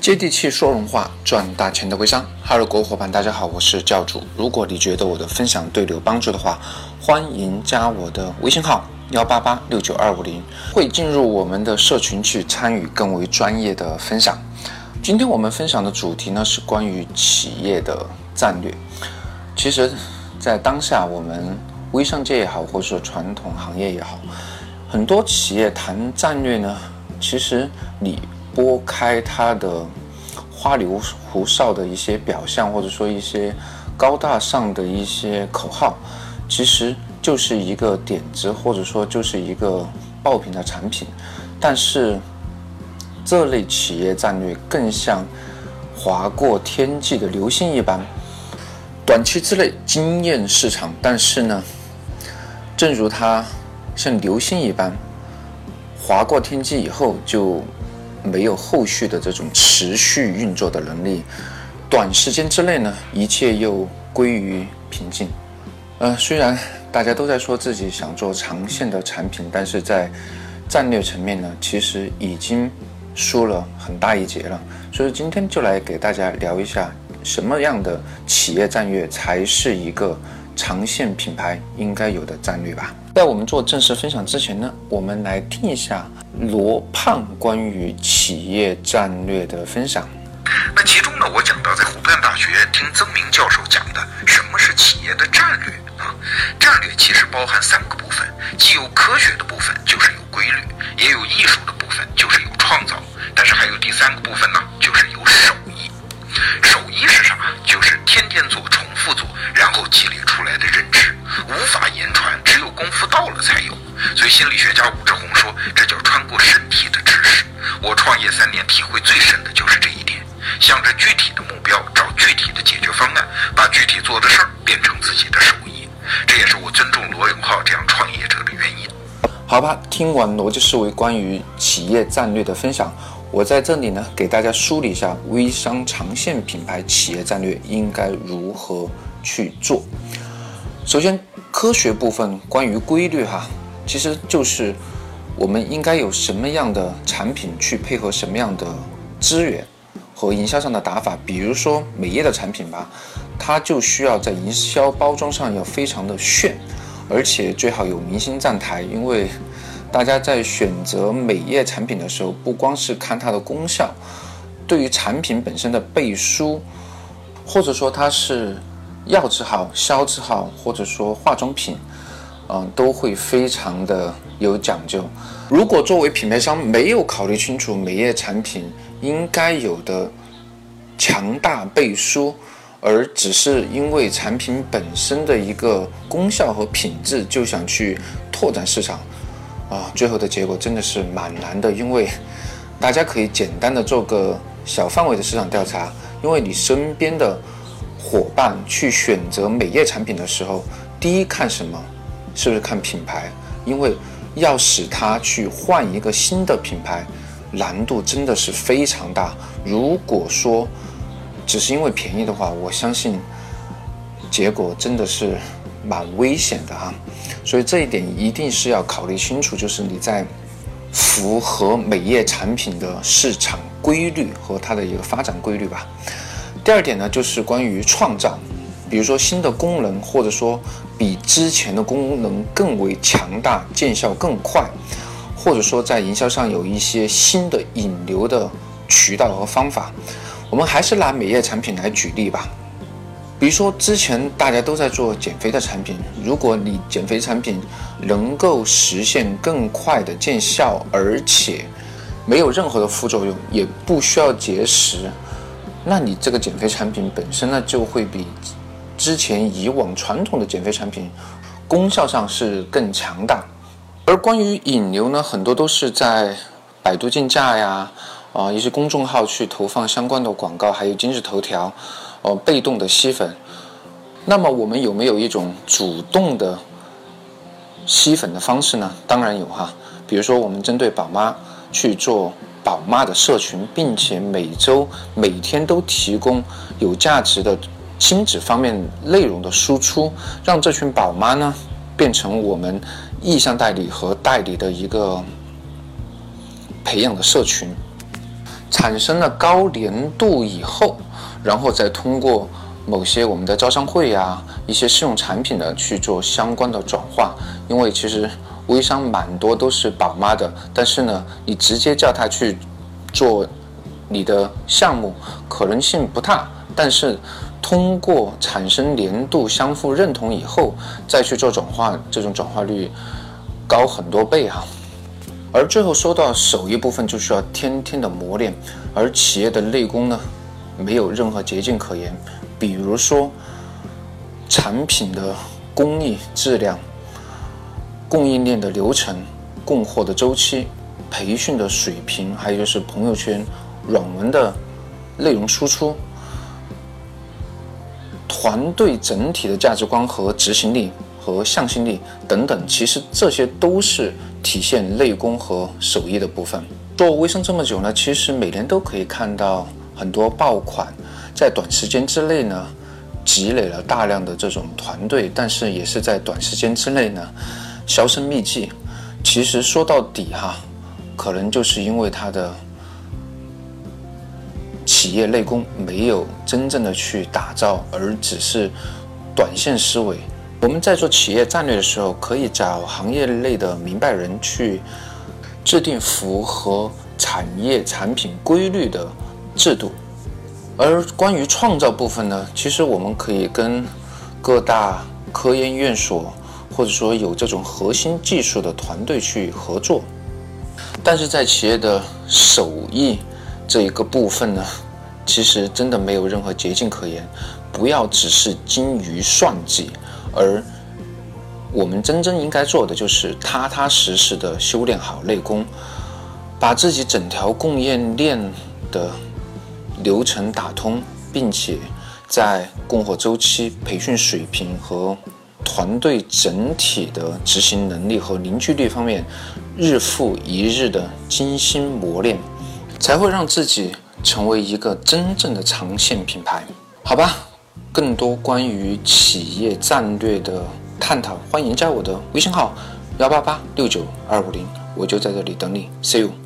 接地气说人话，赚大钱的微商。哈喽，各位伙伴，大家好，我是教主。如果你觉得我的分享对你有帮助的话，欢迎加我的微信号幺八八六九二五零，会进入我们的社群去参与更为专业的分享。今天我们分享的主题呢是关于企业的战略。其实，在当下我们微商界也好，或者说传统行业也好，很多企业谈战略呢，其实你。拨开它的花里胡哨的一些表象，或者说一些高大上的一些口号，其实就是一个点子，或者说就是一个爆品的产品。但是这类企业战略更像划过天际的流星一般，短期之内惊艳市场。但是呢，正如它像流星一般划过天际以后就。没有后续的这种持续运作的能力，短时间之内呢，一切又归于平静。呃，虽然大家都在说自己想做长线的产品，但是在战略层面呢，其实已经输了很大一截了。所以今天就来给大家聊一下，什么样的企业战略才是一个长线品牌应该有的战略吧。在我们做正式分享之前呢，我们来听一下罗胖关于企业战略的分享。那其中呢，我讲到在湖畔大学听曾明教授讲的什么是企业的战略啊？战略其实包含三个部分，既有科学的部分，就是有规律；也有艺术的部分，就是有创造；但是还有第三个部分呢，就是有手艺。手艺是啥？就是天天做、重复做，然后积累出来的认知，无法言传。只有功夫到了才有，所以心理学家武志红说，这叫穿过身体的知识。我创业三年，体会最深的就是这一点：向着具体的目标，找具体的解决方案，把具体做的事儿变成自己的手艺。这也是我尊重罗永浩这样创业者的原因。好吧，听完逻辑思维关于企业战略的分享，我在这里呢，给大家梳理一下微商长线品牌企业战略应该如何去做。首先。科学部分关于规律哈，其实就是我们应该有什么样的产品去配合什么样的资源和营销上的打法。比如说美业的产品吧，它就需要在营销包装上要非常的炫，而且最好有明星站台。因为大家在选择美业产品的时候，不光是看它的功效，对于产品本身的背书，或者说它是。药字号、消字号，或者说化妆品，嗯，都会非常的有讲究。如果作为品牌商没有考虑清楚美业产品应该有的强大背书，而只是因为产品本身的一个功效和品质就想去拓展市场，啊，最后的结果真的是蛮难的。因为大家可以简单的做个小范围的市场调查，因为你身边的。伙伴去选择美业产品的时候，第一看什么？是不是看品牌？因为要使他去换一个新的品牌，难度真的是非常大。如果说只是因为便宜的话，我相信结果真的是蛮危险的哈。所以这一点一定是要考虑清楚，就是你在符合美业产品的市场规律和它的一个发展规律吧。第二点呢，就是关于创造，比如说新的功能，或者说比之前的功能更为强大、见效更快，或者说在营销上有一些新的引流的渠道和方法。我们还是拿美业产品来举例吧。比如说之前大家都在做减肥的产品，如果你减肥产品能够实现更快的见效，而且没有任何的副作用，也不需要节食。那你这个减肥产品本身呢，就会比之前以往传统的减肥产品功效上是更强大。而关于引流呢，很多都是在百度竞价呀，啊一些公众号去投放相关的广告，还有今日头条，呃被动的吸粉。那么我们有没有一种主动的吸粉的方式呢？当然有哈，比如说我们针对宝妈去做。宝妈的社群，并且每周、每天都提供有价值的亲子方面内容的输出，让这群宝妈呢变成我们意向代理和代理的一个培养的社群。产生了高粘度以后，然后再通过某些我们的招商会呀、一些试用产品呢去做相关的转化。因为其实微商蛮多都是宝妈的，但是呢，你直接叫他去做你的项目可能性不大，但是通过产生年度相互认同以后再去做转化，这种转化率高很多倍啊。而最后说到手艺部分，就需要天天的磨练，而企业的内功呢，没有任何捷径可言。比如说，产品的工艺质量、供应链的流程、供货的周期、培训的水平，还有就是朋友圈软文的内容输出，团队整体的价值观和执行力。和向心力等等，其实这些都是体现内功和手艺的部分。做微商这么久呢，其实每年都可以看到很多爆款，在短时间之内呢，积累了大量的这种团队，但是也是在短时间之内呢，销声匿迹。其实说到底哈，可能就是因为他的企业内功没有真正的去打造，而只是短线思维。我们在做企业战略的时候，可以找行业内的明白人去制定符合产业产品规律的制度。而关于创造部分呢，其实我们可以跟各大科研院所，或者说有这种核心技术的团队去合作。但是在企业的手艺这一个部分呢，其实真的没有任何捷径可言。不要只是精于算计。而我们真正应该做的，就是踏踏实实的修炼好内功，把自己整条供应链的流程打通，并且在供货周期、培训水平和团队整体的执行能力和凝聚力方面，日复一日的精心磨练，才会让自己成为一个真正的长线品牌。好吧。更多关于企业战略的探讨，欢迎加我的微信号幺八八六九二五零，我就在这里等你，see you。